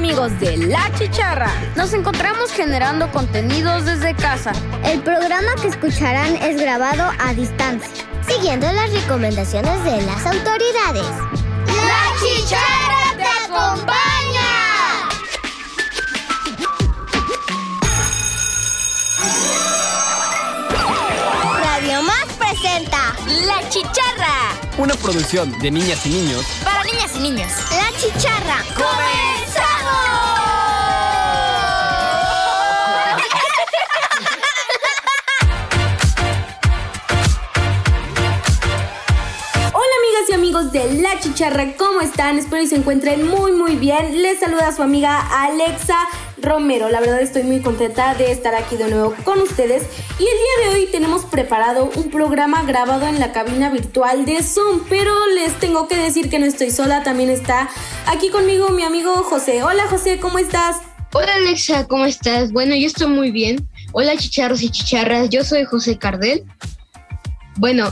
amigos de La Chicharra. Nos encontramos generando contenidos desde casa. El programa que escucharán es grabado a distancia, siguiendo las recomendaciones de las autoridades. La Chicharra te acompaña. Radio Más presenta La Chicharra. Una producción de niñas y niños. Para niñas y niños. La Chicharra. ¡Comenzamos! De La Chicharra, ¿cómo están? Espero que se encuentren muy muy bien. Les saluda su amiga Alexa Romero. La verdad estoy muy contenta de estar aquí de nuevo con ustedes. Y el día de hoy tenemos preparado un programa grabado en la cabina virtual de Zoom. Pero les tengo que decir que no estoy sola, también está aquí conmigo mi amigo José. Hola José, ¿cómo estás? Hola Alexa, ¿cómo estás? Bueno, yo estoy muy bien. Hola chicharros y chicharras, yo soy José Cardel. Bueno,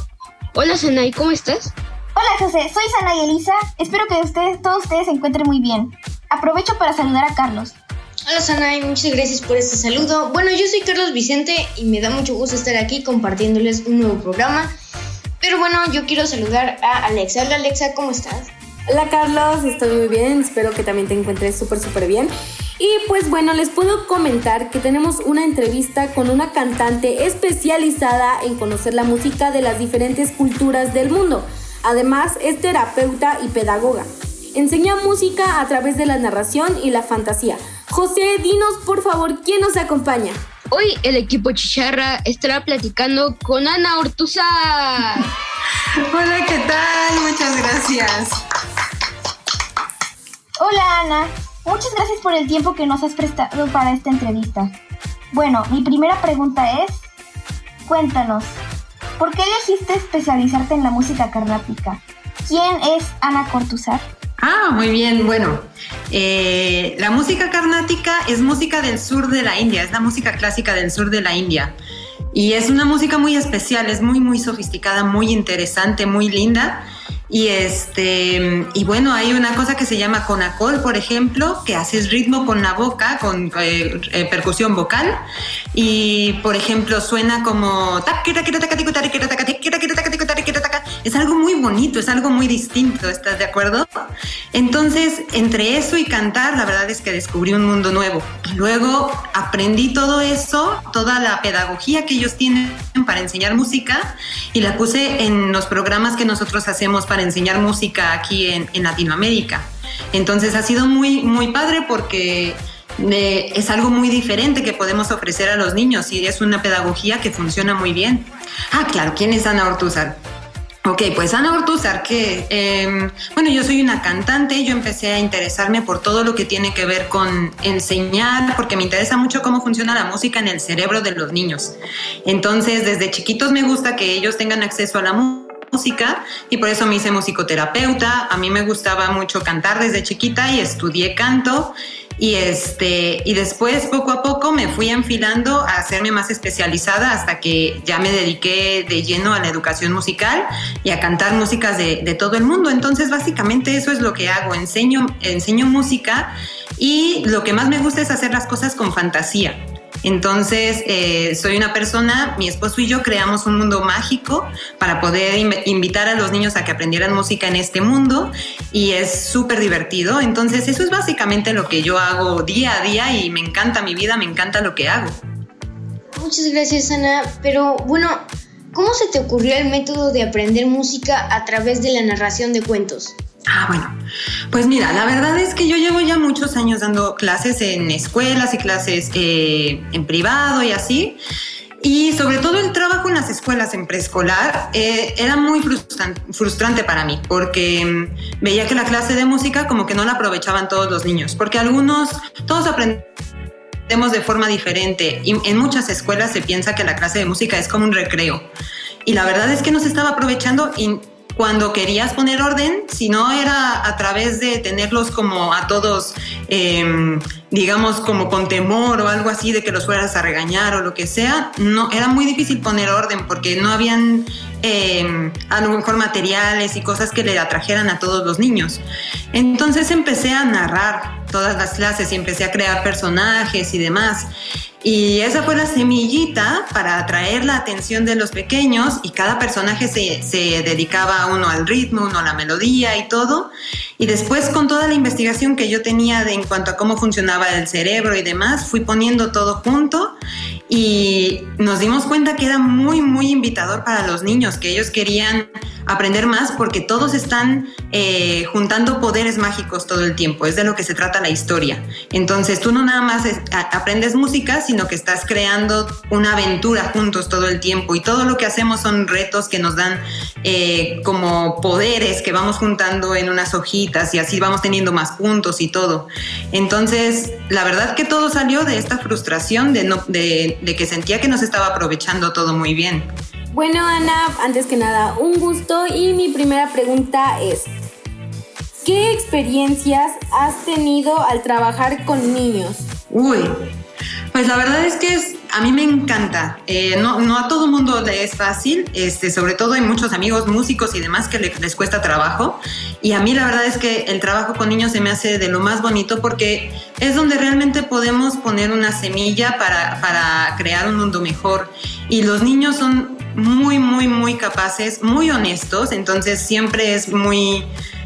hola Sanay, ¿cómo estás? Hola José, soy Sana y Elisa. Espero que ustedes, todos ustedes se encuentren muy bien. Aprovecho para saludar a Carlos. Hola Sana y muchas gracias por este saludo. Bueno, yo soy Carlos Vicente y me da mucho gusto estar aquí compartiéndoles un nuevo programa. Pero bueno, yo quiero saludar a Alexa. Hola Alexa, ¿cómo estás? Hola Carlos, estoy muy bien. Espero que también te encuentres súper, súper bien. Y pues bueno, les puedo comentar que tenemos una entrevista con una cantante especializada en conocer la música de las diferentes culturas del mundo. Además, es terapeuta y pedagoga. Enseña música a través de la narración y la fantasía. José, dinos por favor quién nos acompaña. Hoy el equipo Chicharra estará platicando con Ana Ortuzar. Hola, ¿qué tal? Muchas gracias. Hola Ana, muchas gracias por el tiempo que nos has prestado para esta entrevista. Bueno, mi primera pregunta es, cuéntanos, ¿Por qué elegiste especializarte en la música carnática? ¿Quién es Ana Cortuzar? Ah, muy bien. Bueno, eh, la música carnática es música del sur de la India, es la música clásica del sur de la India. Y es una música muy especial, es muy, muy sofisticada, muy interesante, muy linda. Y este, y bueno, hay una cosa que se llama conacol, por ejemplo, que haces ritmo con la boca, con eh, eh, percusión vocal. Y por ejemplo, suena como es algo muy bonito, es algo muy distinto, ¿estás de acuerdo? Entonces, entre eso y cantar, la verdad es que descubrí un mundo nuevo. Luego aprendí todo eso, toda la pedagogía que ellos tienen para enseñar música y la puse en los programas que nosotros hacemos para enseñar música aquí en, Latinoamérica. Entonces ha sido muy, muy padre porque eh, es algo muy diferente que podemos ofrecer a los niños y es una pedagogía que funciona muy bien. Ah, claro, ¿quién es Ana Ortuzar? Ok, pues Ana Ortuzar, que, em, bueno, yo soy una cantante, yo empecé a interesarme por todo lo que tiene que ver con enseñar, porque me interesa mucho cómo funciona la música en el cerebro de los niños. Entonces, desde chiquitos me gusta que ellos tengan acceso a la música y por eso me hice musicoterapeuta. A mí me gustaba mucho cantar desde chiquita y estudié canto y, este, y después, poco a poco, me fui enfilando a hacerme más especializada hasta que ya me dediqué de lleno a la educación musical y a cantar músicas de, de todo el mundo. Entonces, básicamente eso es lo que hago. Enseño, enseño música y lo que más me gusta es hacer las cosas con fantasía. Entonces, eh, soy una persona, mi esposo y yo creamos un mundo mágico para poder invitar a los niños a que aprendieran música en este mundo y es súper divertido. Entonces, eso es básicamente lo que yo hago día a día y me encanta mi vida, me encanta lo que hago. Muchas gracias, Ana. Pero bueno, ¿cómo se te ocurrió el método de aprender música a través de la narración de cuentos? Ah, bueno. Pues mira, la verdad es que yo llevo ya muchos años dando clases en escuelas y clases eh, en privado y así. Y sobre todo el trabajo en las escuelas en preescolar eh, era muy frustrante, para mí, porque mm, veía que la clase de música como que no la aprovechaban todos los niños, porque algunos, todos aprendemos de forma diferente. Y en muchas escuelas se piensa que la clase de música es como un recreo. Y la verdad es que no se estaba aprovechando y cuando querías poner orden, si no era a través de tenerlos como a todos, em, digamos, como con temor o algo así de que los fueras a regañar o lo que sea, no, era muy difícil poner orden porque no habían eh, a lo mejor materiales y cosas que le atrajeran a todos los niños. Entonces empecé a narrar todas las clases y empecé a crear personajes y demás. Y esa fue la semillita para atraer la atención de los pequeños y cada personaje se, se, dedicaba uno al ritmo, uno a la melodía y todo. Y después con toda la investigación que yo tenía de, en cuanto a cómo funcionaba el cerebro y demás, fui poniendo todo junto y nos dimos cuenta que era muy, muy invitador para los niños, que ellos querían aprender más porque todos están eh, juntando poderes mágicos todo el tiempo, es de lo que se trata la historia. Entonces tú no nada más aprendes música, sino que estás creando una aventura juntos todo el tiempo y todo lo que hacemos son retos que nos dan eh, como poderes que vamos juntando en unas hojitas y así vamos teniendo más puntos y todo. Entonces, la verdad que todo salió de esta frustración de, no, de de, que sentía que nos estaba aprovechando todo muy bien. Bueno, Ana, antes que nada, un gusto y mi primera pregunta es, ¿qué experiencias has tenido al trabajar con niños? Uy, pues la verdad es que a mí me encanta. Eh, no, no, a todo mundo le es fácil, este, sobre todo hay muchos amigos músicos y demás que les cuesta trabajo. Y a mí la verdad es que el trabajo con niños se me hace de lo más bonito porque es donde realmente podemos poner una semilla para, para crear un mundo mejor. Y los niños son muy, muy, muy capaces, muy honestos, entonces siempre es muy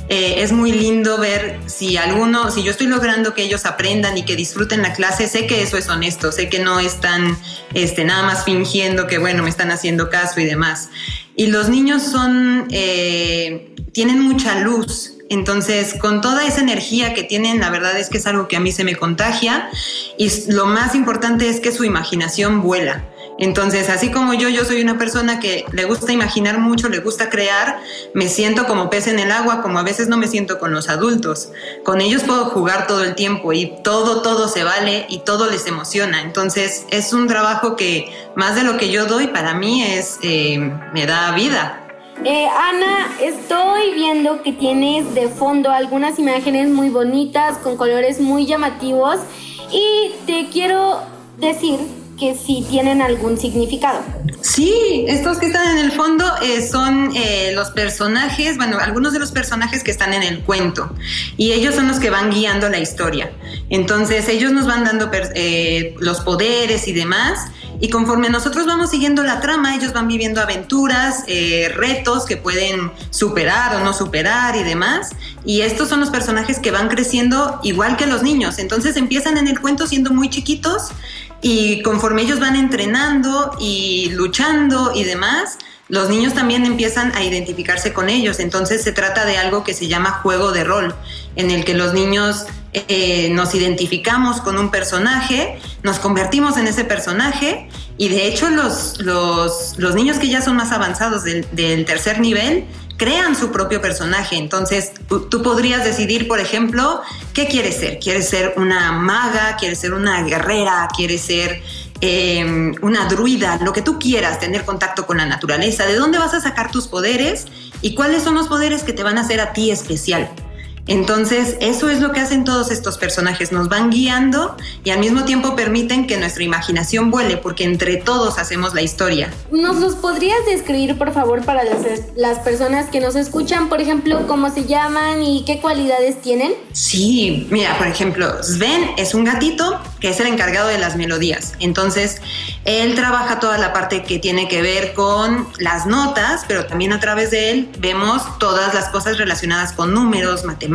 eh, es muy lindo ver si alguno, si yo estoy logrando que ellos aprendan y que disfruten la clase, sé que eso es honesto, sé que no están este, nada más fingiendo que, bueno, me están haciendo caso y demás. Y los niños son, eh, tienen mucha luz, entonces, con toda esa energía que tienen, la verdad es que es algo que a mí se me contagia y lo más importante es que su imaginación vuela. Entonces, así como yo, yo soy una persona que le gusta imaginar mucho, le gusta crear, me siento como pez en el agua, como a veces no me siento con los adultos. Con ellos puedo jugar todo el tiempo y todo, todo se vale y todo les emociona. Entonces, es un trabajo que más de lo que yo doy, para mí es, eh, me da vida. Eh, Ana, estoy viendo que tienes de fondo algunas imágenes muy bonitas, con colores muy llamativos y te quiero decir que sí tienen algún significado. Sí, estos que están en el fondo eh, son eh, los personajes, bueno, algunos de los personajes que están en el cuento y ellos son los que van guiando la historia. Entonces ellos nos van dando eh, los poderes y demás y conforme nosotros vamos siguiendo la trama, ellos van viviendo aventuras, retos que pueden superar o no superar y demás. Y estos son los personajes que van creciendo igual que los niños. Entonces empiezan en el cuento siendo muy chiquitos y conforme ellos van entrenando y luchando y demás, los niños también empiezan a identificarse con ellos. Entonces se trata de algo que se llama juego de rol, en el que los niños eh, nos identificamos con un personaje, nos convertimos en ese personaje y de hecho los, los, los niños que ya son más avanzados del, del tercer nivel crean su propio personaje. Entonces, tú podrías decidir, por ejemplo, qué quieres ser. ¿Quieres ser una maga? ¿Quieres ser una guerrera? ¿Quieres ser em, una druida? Lo que tú quieras, tener contacto con la naturaleza. ¿De dónde vas a sacar tus poderes? ¿Y cuáles son los poderes que te van a hacer a ti especial? Entonces, eso es lo que hacen todos estos personajes, nos van guiando y al mismo tiempo permiten que nuestra imaginación vuele, porque entre todos hacemos la historia. ¿Nos los podrías describir, por favor, para las, personas que nos escuchan, por ejemplo, cómo se llaman y qué cualidades tienen? Sí, mira, por ejemplo, Sven es un gatito que es el encargado de las melodías. Entonces, él trabaja toda la parte que tiene que ver con las notas, pero también a través de él vemos todas las cosas relacionadas con números, matemáticas,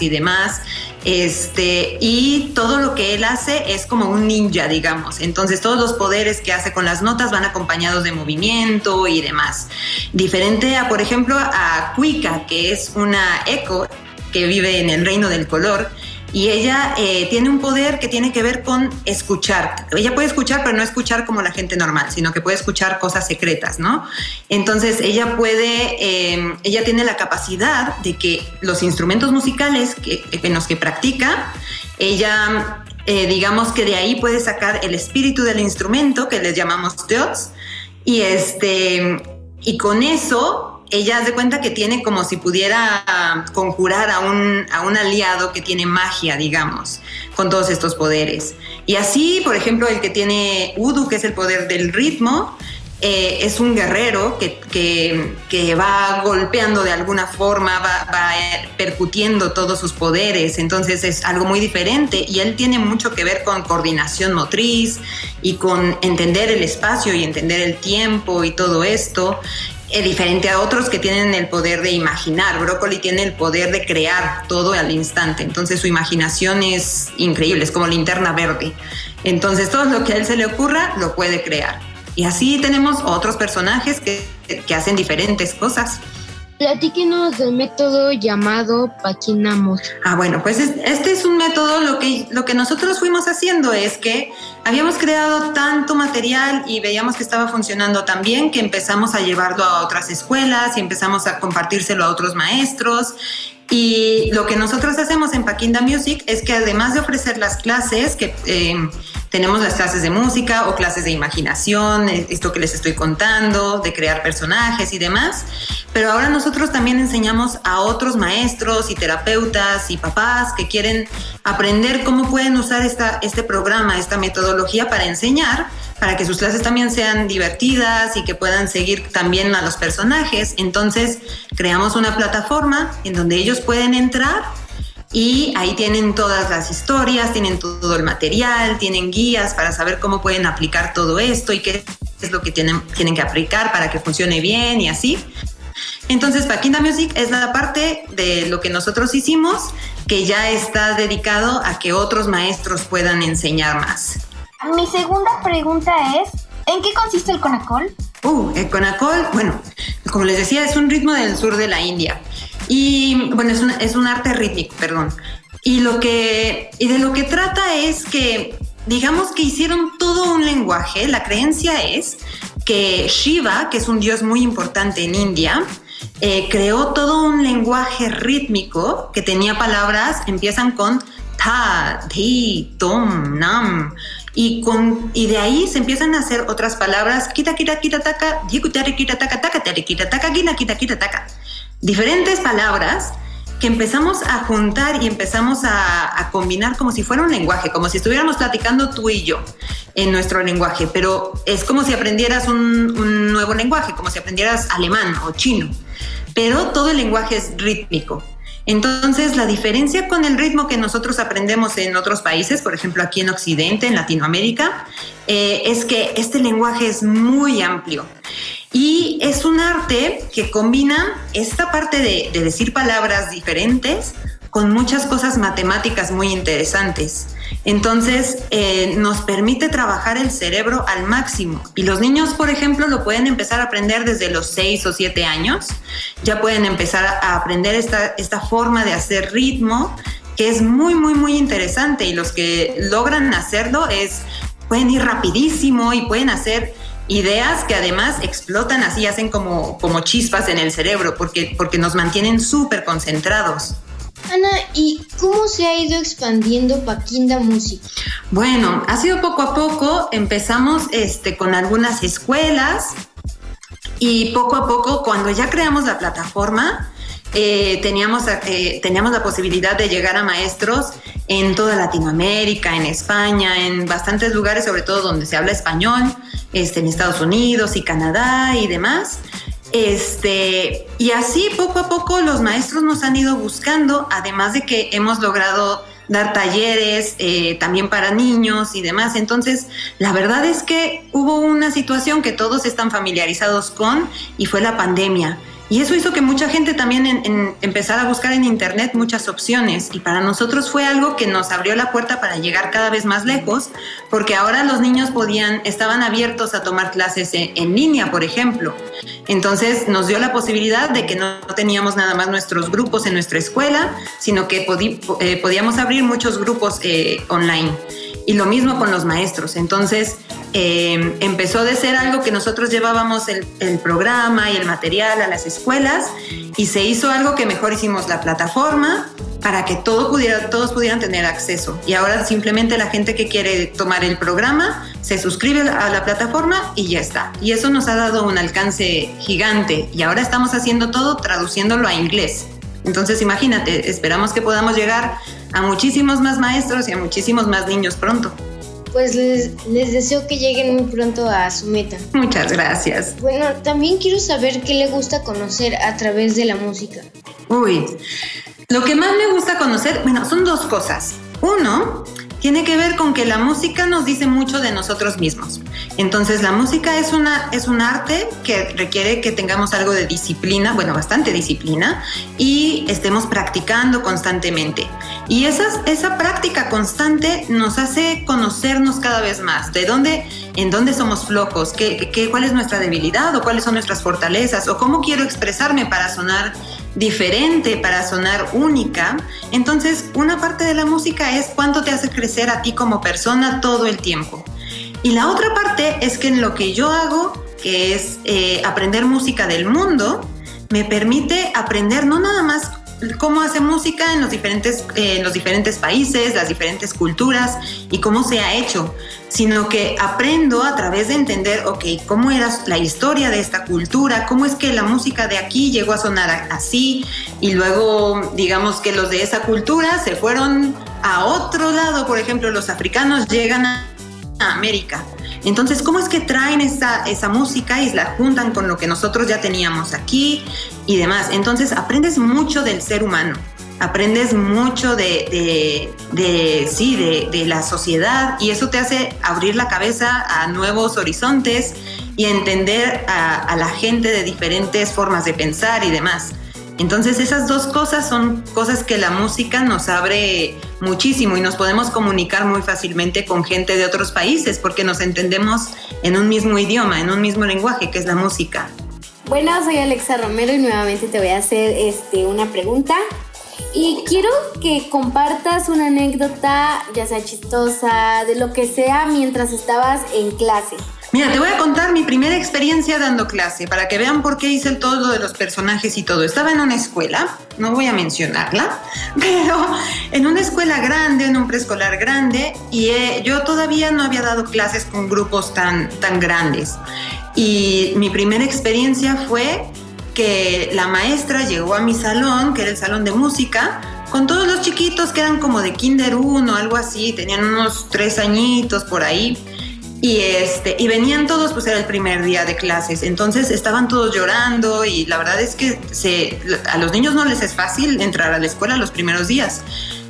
y demás. Este, y todo lo que él hace es como un ninja, digamos. Entonces, todos los poderes que hace con las notas van acompañados de movimiento y demás. Diferente a, por ejemplo, a Kuika, que es una eco que vive en el reino del color y ella eh, tiene un poder que tiene que ver con escuchar. Ella puede escuchar, pero no escuchar como la gente normal, sino que puede escuchar cosas secretas, ¿no? Entonces ella puede, em, ella tiene la capacidad de que los instrumentos musicales en los que practica, ella, eh, digamos que de ahí puede sacar el espíritu del instrumento, que les llamamos teots, y este, y con eso ella hace cuenta que tiene como si pudiera conjurar a un, a un aliado que tiene magia, digamos, con todos estos poderes. Y así, por ejemplo, el que tiene Udu, que es el poder del ritmo, eh, es un guerrero que, que, va golpeando de alguna forma, va, va, percutiendo todos sus poderes, entonces es algo muy diferente y él tiene mucho que ver con coordinación motriz y con entender el espacio y entender el tiempo y todo esto. Es diferente a otros que tienen el poder de imaginar. Brócoli tiene el poder de crear todo al instante. Entonces su imaginación es increíble, es como linterna verde. Entonces todo lo que a él se le ocurra lo puede crear. Y así tenemos otros personajes que, que hacen diferentes cosas. Platíquenos del método llamado Paquinamos. Ah, bueno, pues este es un método, lo que, lo que nosotros fuimos haciendo es que habíamos creado tanto material y veíamos que estaba funcionando tan bien que empezamos a llevarlo a otras escuelas y empezamos a compartírselo a otros maestros y lo que nosotros hacemos en Paquinda Music es que además de ofrecer las clases, que eh, tenemos las clases de música o clases de imaginación, eh, esto que les estoy contando, de crear personajes y demás, pero ahora nosotros también enseñamos a otros maestros y terapeutas y papás que quieren aprender cómo pueden usar esta, este programa, esta metodología para enseñar para que sus clases también sean divertidas y que puedan seguir también a los personajes. Entonces creamos una plataforma en donde ellos pueden entrar y ahí tienen todas las historias, tienen todo el material, tienen guías para saber cómo pueden aplicar todo esto y qué es lo que tienen, tienen que aplicar para que funcione bien y así. Entonces, Paquinda Music es la parte de lo que nosotros hicimos que ya está dedicado a que otros maestros puedan enseñar más. Mi segunda pregunta es, ¿en qué consiste el conacol? Uh, el conacol, bueno, como les decía, es un ritmo del sur de la India. Y bueno, es un, es un arte rítmico, perdón. Y, lo que, y de lo que trata es que, digamos que hicieron todo un lenguaje. La creencia es que Shiva, que es un dios muy importante en India, eh, creó todo un lenguaje rítmico que tenía palabras, empiezan con ta, ti, tom, nam. Y, con, y de ahí se empiezan a hacer otras palabras, kita, kita, kita, taka, kita, taka, taka, kita, taka, kita, kita, taka. Diferentes palabras que empezamos a juntar y empezamos a, combinar como si fuera un lenguaje, como si estuviéramos platicando tú y yo en nuestro lenguaje, pero es como si aprendieras un nuevo lenguaje, como si aprendieras alemán o chino, pero todo el lenguaje es rítmico. Entonces, la diferencia con el ritmo que nosotros aprendemos en otros países, por ejemplo aquí en Occidente, en Latinoamérica, eh, es que este lenguaje es muy amplio. Y es un arte que combina esta parte de, de decir palabras diferentes con muchas cosas matemáticas muy interesantes. Entonces, eh, nos permite trabajar el cerebro al máximo. Y los niños, por ejemplo, lo pueden empezar a aprender desde los 6 o 7 años. Ya pueden empezar a aprender esta, esta forma de hacer ritmo, que es muy, muy, muy interesante. Y los que logran hacerlo es, pueden ir rapidísimo y pueden hacer ideas que además explotan así, hacen como, como chispas en el cerebro, porque, porque nos mantienen súper concentrados. Ana, ¿y cómo se ha ido expandiendo Paquinda Music? Bueno, ha sido poco a poco. Empezamos este, con algunas escuelas y poco a poco, cuando ya creamos la plataforma, eh, teníamos, eh, teníamos la posibilidad de llegar a maestros en toda Latinoamérica, en España, en bastantes lugares, sobre todo donde se habla español, este, en Estados Unidos y Canadá y demás. Este, y así poco a poco los maestros nos han ido buscando, además de que hemos logrado dar talleres eh, también para niños y demás. Entonces, la verdad es que hubo una situación que todos están familiarizados con y fue la pandemia. Y eso hizo que mucha gente también empezara a buscar en Internet muchas opciones. Y para nosotros fue algo que nos abrió la puerta para llegar cada vez más lejos, porque ahora los niños podían, estaban abiertos a tomar clases en, línea, por ejemplo. Entonces nos dio la posibilidad de que no teníamos nada más nuestros grupos en nuestra escuela, sino que eh, podíamos abrir muchos grupos eh, online. Y lo mismo con los maestros. Entonces eh, empezó de ser algo que nosotros llevábamos el, el, programa y el material a las escuelas y se hizo algo que mejor hicimos la plataforma para que todo pudiera, todos pudieran tener acceso. Y ahora simplemente la gente que quiere tomar el programa se suscribe a la plataforma y ya está. Y eso nos ha dado un alcance gigante. Y ahora estamos haciendo todo traduciéndolo a inglés. Entonces imagínate, esperamos que podamos llegar a muchísimos más maestros y a muchísimos más niños pronto. Pues les, les, deseo que lleguen muy pronto a su meta. Muchas gracias. Bueno, también quiero saber qué le gusta conocer a través de la música. Uy, lo que más me gusta conocer, bueno, son dos cosas. Uno, tiene que ver con que la música nos dice mucho de nosotros mismos. Entonces, la música es, una, es un arte que requiere que tengamos algo de disciplina, bueno, bastante disciplina, y estemos practicando constantemente. Y esa, esa práctica constante nos hace conocernos cada vez más, de dónde, en dónde somos flojos, qué, qué, cuál es nuestra debilidad o cuáles son nuestras fortalezas, o cómo quiero expresarme para sonar diferente, para sonar única. Entonces, una parte de la música es cuánto te hace crecer a ti como persona todo el tiempo. Y la otra parte es que en lo que yo hago, que es eh, aprender música del mundo, me permite aprender no nada más cómo hace música en los diferentes, en los diferentes países, las diferentes culturas y cómo se ha hecho, sino que aprendo a través de entender, ok, cómo era la historia de esta cultura, cómo es que la música de aquí llegó a sonar así y luego digamos que los de esa cultura se fueron a otro lado, por ejemplo, los africanos llegan a América. Entonces, ¿cómo es que traen esa, esa música y la juntan con lo que nosotros ya teníamos aquí y demás? Entonces, aprendes mucho del ser humano, aprendes mucho de, de, sí, de, la sociedad y eso te hace abrir la cabeza a nuevos horizontes y entender a la gente de diferentes formas de pensar y demás. Entonces esas dos cosas son cosas que la música nos abre muchísimo y nos podemos comunicar muy fácilmente con gente de otros países porque nos entendemos en un mismo idioma, en un mismo lenguaje que es la música. Bueno, soy Alexa Romero y nuevamente te voy a hacer este, una pregunta. Y quiero que compartas una anécdota, ya sea chistosa, de lo que sea, mientras estabas en clase. Mira, te voy a contar mi primera experiencia dando clase para que vean por qué hice el todo de los personajes y todo. Estaba en una escuela, no voy a mencionarla, pero en una escuela grande, en un preescolar grande, y eh, yo todavía no había dado clases con grupos tan, tan grandes. Y mi primera experiencia fue que la maestra llegó a mi salón, que era el salón de música, con todos los chiquitos que eran como de Kinder 1, algo así, tenían unos tres añitos por ahí y, este, y venían todos, pues era el primer día de clases, entonces estaban todos llorando y la verdad es que a los niños no les es fácil entrar a la escuela los primeros días.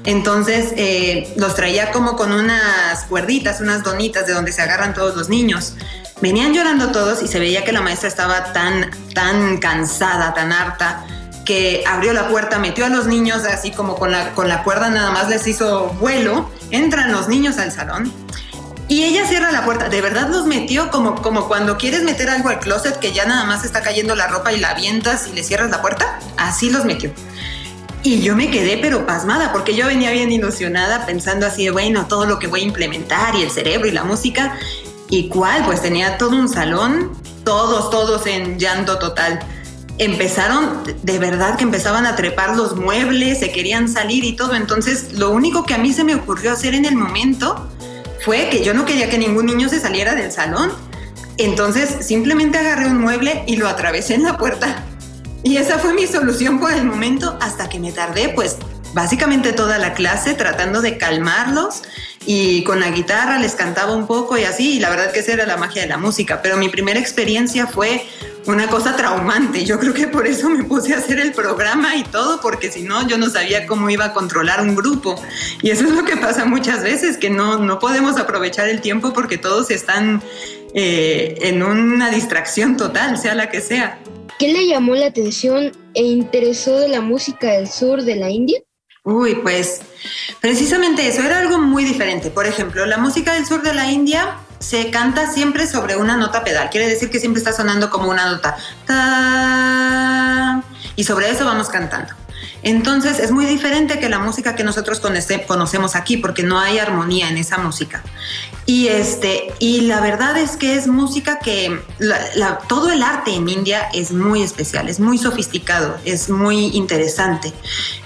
Entonces eh, los traía como con unas cuerditas, unas donitas de donde se agarran todos los niños. Venían llorando todos y se veía que la maestra estaba tan, tan cansada, tan harta, que abrió la puerta, metió a los niños así como con la, con la cuerda nada más les hizo vuelo, entran los niños al salón y ella cierra la puerta. De verdad los metió como, como cuando quieres meter algo al closet que ya nada más está cayendo la ropa y la avientas y le cierras la puerta. Así los metió. Y yo me quedé pero pasmada porque yo venía bien ilusionada pensando así de, bueno, todo lo que voy a implementar y el cerebro y la música. ¿Y cuál? Pues tenía todo un salón, todos, todos en llanto total. Empezaron, de verdad que empezaban a trepar los muebles, se querían salir y todo. Entonces, lo único que a mí se me ocurrió hacer en el momento fue que yo no quería que ningún niño se saliera del salón. Entonces simplemente agarré un mueble y lo atravesé en la puerta. Y esa fue mi solución por el momento hasta que me tardé pues básicamente toda la clase tratando de calmarlos y con la guitarra les cantaba un poco y así, y la verdad que esa era la magia de la música, pero mi primera experiencia fue una cosa traumante. Yo creo que por eso me puse a hacer el programa y todo, porque si no, yo no sabía cómo iba a controlar un grupo. Y eso es lo que pasa muchas veces, que no, no podemos aprovechar el tiempo porque todos están eh, en una distracción total, sea la que sea. ¿Qué le llamó la atención e interesó de la música del sur de la India? Uy, pues precisamente eso, era algo muy diferente. Por ejemplo, la música del sur de la India se canta siempre sobre una nota pedal. Quiere decir que siempre está sonando como una nota. Y sobre eso vamos cantando. Entonces es muy diferente que la música que nosotros conocemos aquí porque no hay armonía en esa música. Y, este, y la verdad es que es música que todo el arte en India es muy especial, es muy sofisticado, es muy interesante.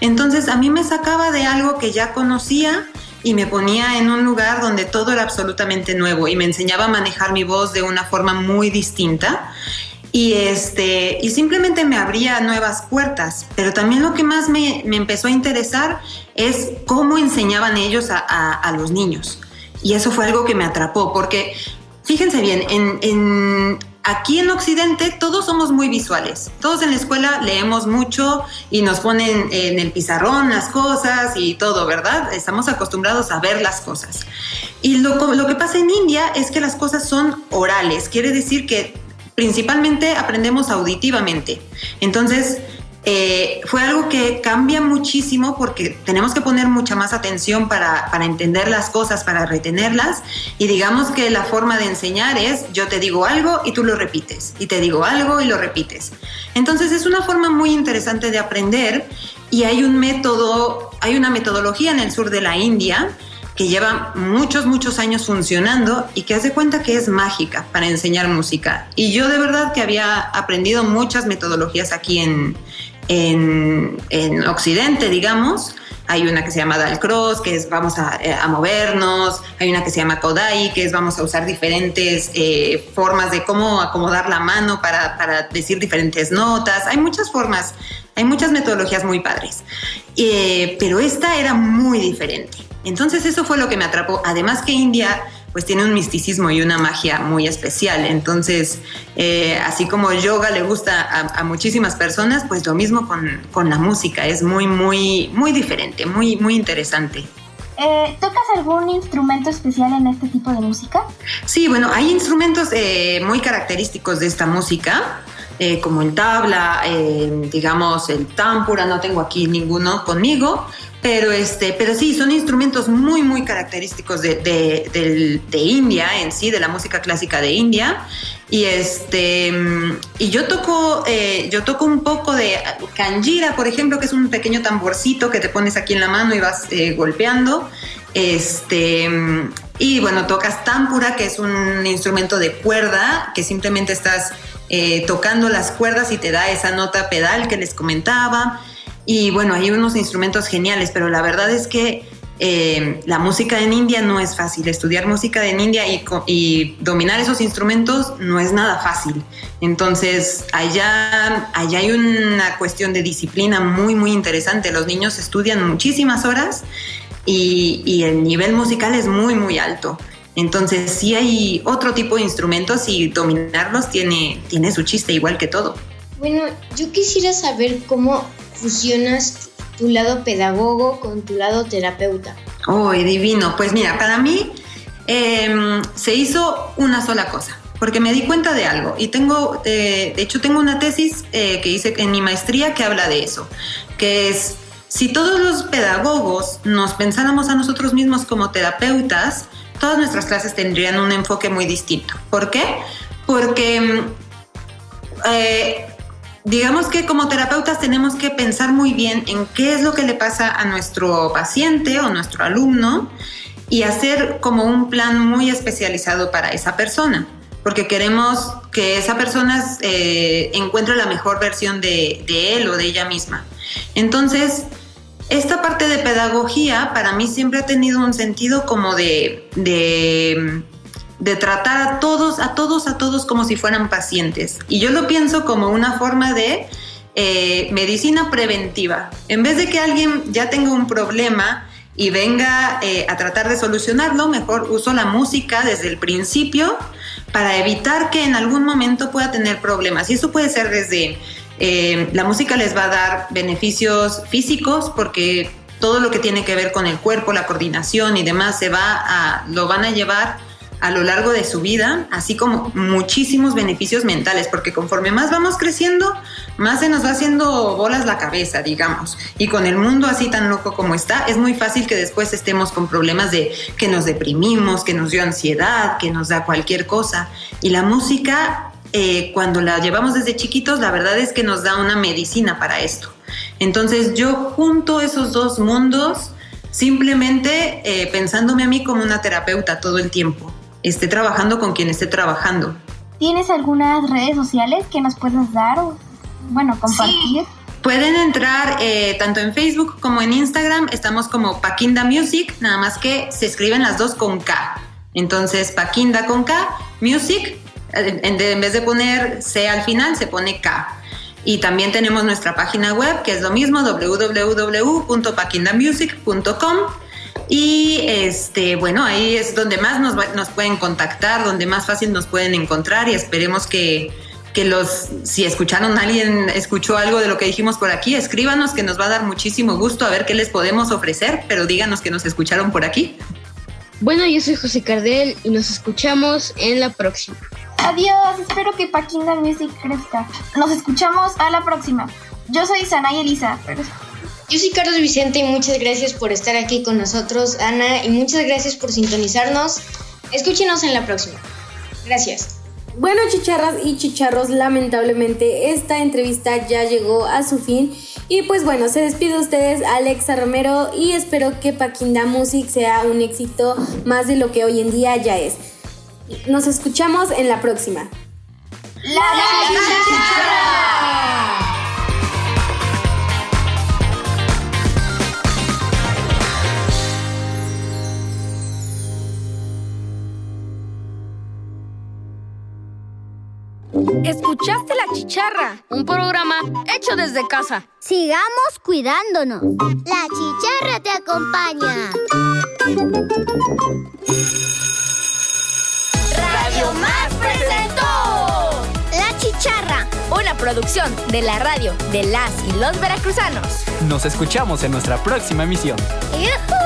Entonces a mí me sacaba de algo que ya conocía y me ponía en un lugar donde todo era absolutamente nuevo y me enseñaba a manejar mi voz de una forma muy distinta. Y este y simplemente me abría nuevas puertas. Pero también lo que más me, empezó a interesar es cómo enseñaban ellos a, los niños. Y eso fue algo que me atrapó porque fíjense bien en, aquí en Occidente todos somos muy visuales. Todos en la escuela leemos mucho y nos ponen en el pizarrón las cosas y todo, ¿verdad? Estamos acostumbrados a ver las cosas. Y lo, lo que pasa en India es que las cosas son orales, quiere decir que principalmente aprendemos auditivamente. Entonces, eh, fue algo que cambia muchísimo porque tenemos que poner mucha más atención para, entender las cosas, para retenerlas. Y digamos que la forma de enseñar es yo te digo algo y tú lo repites. Y te digo algo y lo repites. Entonces es una forma muy interesante de aprender y hay un método, hay una metodología en el sur de la India que lleva muchos, muchos años funcionando y que hace cuenta que es mágica para enseñar música. Y yo de verdad que había aprendido muchas metodologías aquí en, en, Occidente, digamos. Hay una que se llama Dalcross, que es vamos a, eh, movernos. Hay una que se llama Kodai, que es vamos a usar diferentes eh, formas de cómo acomodar la mano para, decir diferentes notas. Hay muchas formas, hay muchas metodologías muy padres. Eh, pero esta era muy diferente. Entonces eso fue lo que me atrapó. Además que India pues tiene un misticismo y una magia muy especial. Entonces, eh, así como yoga le gusta a, muchísimas personas, pues lo mismo con, la música, es muy, muy, muy diferente, muy, muy interesante. Eh, ¿Tocas algún instrumento especial en este tipo de música? Sí, bueno, hay instrumentos eh, muy característicos de esta música. Como el tabla, digamos el támpura, no tengo aquí ninguno conmigo, pero, este, pero sí, son instrumentos muy, muy característicos de, de, India en sí, de la música clásica de India. Y, este, y yo, toco, eh, yo toco un poco de kanjira, por ejemplo, que es un pequeño tamborcito que te pones aquí en la mano y vas eh, golpeando. Este, y bueno, tocas támpura, que es un instrumento de cuerda, que simplemente estás eh, tocando las cuerdas y te da esa nota pedal que les comentaba. Y bueno, hay unos instrumentos geniales, pero la verdad es que eh, la música en India no es fácil. Estudiar música en India y, y, dominar esos instrumentos no es nada fácil. Entonces, allá, allá hay una cuestión de disciplina muy, muy interesante. Los niños estudian muchísimas horas y, y el nivel musical es muy, muy alto. Entonces, sí hay otro tipo de instrumentos y dominarlos tiene, tiene su chiste igual que todo. Bueno, yo quisiera saber cómo fusionas tu lado pedagogo con tu lado terapeuta? ¡Oh, divino! Pues mira, para mí em, se hizo una sola cosa, porque me di cuenta de algo y tengo, eh, de hecho tengo una tesis eh, que hice en mi maestría que habla de eso, que es, si todos los pedagogos nos pensáramos a nosotros mismos como terapeutas, todas nuestras clases tendrían un enfoque muy distinto. ¿Por qué? Porque em, eh, digamos que como terapeutas tenemos que pensar muy bien en qué es lo que le pasa a nuestro paciente o nuestro alumno y hacer como un plan muy especializado para esa persona, porque queremos que esa persona eh, encuentre la mejor versión de, él o de ella misma. Entonces, esta parte de pedagogía para mí siempre ha tenido un sentido como de de tratar a todos, a todos, a todos como si fueran pacientes. Y yo lo pienso como una forma de eh, medicina preventiva. En vez de que alguien ya tenga un problema y venga eh, a tratar de solucionarlo, mejor uso la música desde el principio para evitar que en algún momento pueda tener problemas. Y eso puede ser desde, eh, la música les va a dar beneficios físicos porque todo lo que tiene que ver con el cuerpo, la coordinación y demás, se va a, lo van a llevar a lo largo de su vida, así como muchísimos beneficios mentales, porque conforme más vamos creciendo, más se nos va haciendo bolas la cabeza, digamos. Y con el mundo así tan loco como está, es muy fácil que después estemos con problemas de que nos deprimimos, que nos dio ansiedad, que nos da cualquier cosa. Y la música, eh, cuando la llevamos desde chiquitos, la verdad es que nos da una medicina para esto. Entonces yo junto esos dos mundos simplemente eh, pensándome a mí como una terapeuta todo el tiempo. Esté trabajando con quien esté trabajando. ¿Tienes algunas redes sociales que nos puedas dar o, bueno, compartir? Pueden entrar eh, tanto en Facebook como en Instagram. Estamos como Paquinda Music, nada más que se escriben las dos con K. Entonces, Paquinda con K, Music, en, vez de poner C al final, se pone K. Y también tenemos nuestra página web, que es lo mismo, www.paquindamusic.com. Y este, bueno, ahí es donde más nos, nos pueden contactar, donde más fácil nos pueden encontrar y esperemos que, que los, si escucharon alguien, escuchó algo de lo que dijimos por aquí, escríbanos que nos va a dar muchísimo gusto a ver qué les podemos ofrecer, pero díganos que nos escucharon por aquí. Bueno, yo soy José Cardel y nos escuchamos en la próxima. Adiós, espero que Paquinda Music crezca. Nos escuchamos a la próxima. Yo soy Sanay Elisa. Yo soy Carlos Vicente y muchas gracias por estar aquí con nosotros, Ana, y muchas gracias por sintonizarnos. Escúchenos en la próxima. Gracias. Bueno, chicharras y chicharros, lamentablemente esta entrevista ya llegó a su fin. Y pues bueno, se despide ustedes Alexa Romero y espero que Paquinda Music sea un éxito más de lo que hoy en día ya es. Nos escuchamos en la próxima. La, Escuchaste La Chicharra, un programa hecho desde casa. Sigamos cuidándonos. La Chicharra te acompaña. Radio Más presentó La Chicharra, una producción de la radio de las y los veracruzanos. Nos escuchamos en nuestra próxima emisión. ¡Yuhu!